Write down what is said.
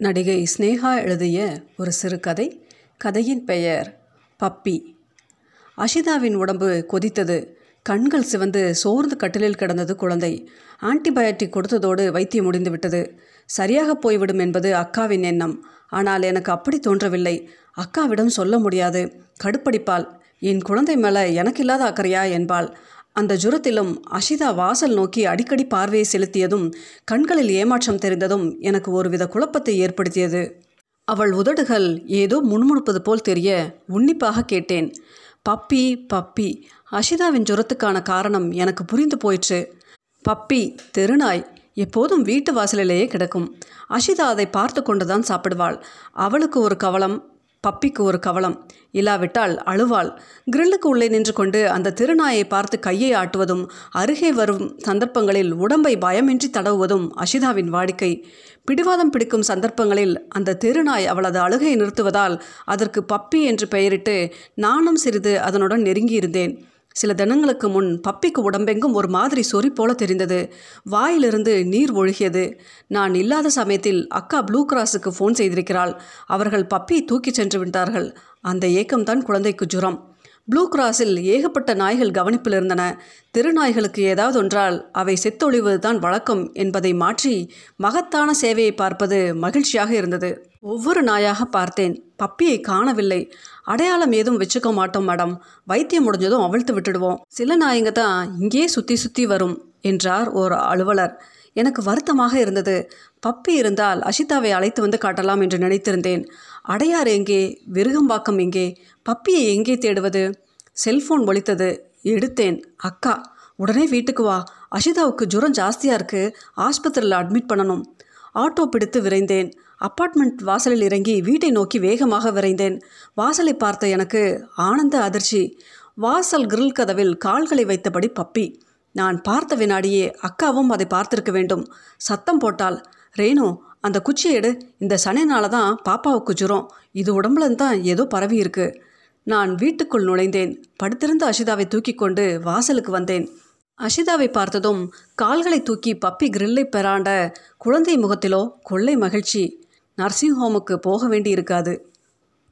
நடிகை ஸ்னேகா எழுதிய ஒரு சிறுகதை. கதையின் பெயர் பப்பி. அஷிதாவின் உடம்பு கொதித்தது. கண்கள் சிவந்து சோர்ந்து கட்டிலில் கிடந்தது குழந்தை. ஆன்டிபயோட்டிக் கொடுத்ததோடு வைத்தியம் முடிந்து விட்டது. சரியாக போய்விடும் என்பது அக்காவின் எண்ணம். ஆனால் எனக்கு அப்படி தோன்றவில்லை. அக்காவிடம் சொல்ல முடியாது. கடுப்படிப்பாள். என் குழந்தை மேலே எனக்கு இல்லாத அக்கறையா என்பாள். அந்த ஜுரத்திலும் அஷிதா வாசல் நோக்கி அடிக்கடி பார்வையை செலுத்தியதும் கண்களில் ஏமாற்றம் தெரிந்ததும் எனக்கு ஒருவித குழப்பத்தை ஏற்படுத்தியது. அவள் உதடுகள் ஏதோ முணுமுணுப்பது போல் தெரிய உன்னிப்பாக கேட்டேன். பப்பி பப்பி அஷிதாவின் ஜுரத்துக்கான காரணம் எனக்கு புரிந்து போயிற்று. பப்பி தெருநாய் எப்போதும் வீட்டு வாசலிலேயே கிடக்கும். அஷிதா அதை பார்த்து கொண்டுதான் சாப்பிடுவாள். அவளுக்கு ஒரு கவலம் பப்பிக்கு ஒரு கவலம் இல்லாவிட்டால் அழுவாள். கிரில்லுக்கு உள்ளே நின்று கொண்டு அந்த திருநாயை பார்த்து கையை ஆட்டுவதும் அருகே வரும் சந்தர்ப்பங்களில் உடம்பை பயமின்றி தடவுவதும் அஷிதாவின் வாடிக்கை. பிடிவாதம் பிடிக்கும் சந்தர்ப்பங்களில் அந்த திருநாய் அவளது அழுகை நிறுத்துவதால் அதற்கு பப்பி என்று பெயரிட்டு நானும் சிறிது அதனுடன் நெருங்கியிருந்தேன். சில தினங்களுக்கு முன் பப்பிக்கு உடம்பெங்கும் ஒரு மாதிரி சொறி போல தெரிந்தது. வாயிலிருந்து நீர் ஒழுகியது. நான் இல்லாத சமயத்தில் அக்கா ப்ளூ கிராஸுக்கு ஃபோன் செய்திருக்கிறாள். அவர்கள் பப்பியை தூக்கிச் சென்று விட்டார்கள். அந்த ஏக்கம்தான் குழந்தைக்கு ஜுரம். ப்ளூ கிராஸில் ஏகப்பட்ட நாய்கள் கவனிப்பில் இருந்தன. திருநாய்களுக்கு ஏதாவது ஒன்றால் அவை செத்தொழிவது தான் வழக்கம் என்பதை மாற்றி மகத்தான சேவையை பார்ப்பது மகிழ்ச்சியாக இருந்தது. ஒவ்வொரு நாயாக பார்த்தேன். பப்பியை காணவில்லை. அடையாளம் ஏதும் வச்சுக்க மாட்டோம் மேடம். வைத்தியம் முடிஞ்சதும் அவிழ்த்து விட்டுடுவோம். சில நாய்ங்க தான் இங்கேயே சுற்றி சுற்றி வரும் என்றார் ஒரு அலுவலர். எனக்கு வருத்தமாக இருந்தது. பப்பி இருந்தால் அஷிதாவை அழைத்து வந்து காட்டலாம் என்று நினைத்திருந்தேன். அடையார் எங்கே? விருகம்பாக்கம் எங்கே? பப்பியை எங்கே தேடுவது? செல்போன் ஒழித்தது எடுத்தேன். அக்கா உடனே வீட்டுக்கு வா. அஷிதாவுக்கு ஜுரம் ஜாஸ்தியாக இருக்குது ஆஸ்பத்திரியில் அட்மிட் பண்ணணும். ஆட்டோ பிடித்து விரைந்தேன். அப்பார்ட்மெண்ட் வாசலில் இறங்கி வீட்டை நோக்கி வேகமாக விரைந்தேன். வாசலை பார்த்த எனக்கு ஆனந்த அதிர்ச்சி. வாசல் கிரில் கதவில் கால்களை வைத்தபடி பப்பி. நான் பார்த்த வினாடியே அக்காவும் அதை பார்த்திருக்க வேண்டும். சத்தம் போட்டால் ரேணு அந்த குச்சியை எடு. இந்த சனினால தான் பாப்பாவுக்கு ஜுரம் இது உடம்புல தான் ஏதோ பரவி இருக்கு. நான் வீட்டுக்குள் நுழைந்தேன். படுத்திருந்த அஷிதாவை தூக்கி கொண்டு வாசலுக்கு வந்தேன். அஷிதாவை பார்த்ததும் கால்களை தூக்கி பப்பி கிரில்லை பெறாண்ட குழந்தை முகத்திலோ கொள்ளை மகிழ்ச்சி. நர்சிங் ஹோமுக்கு போக வேண்டி இருக்காது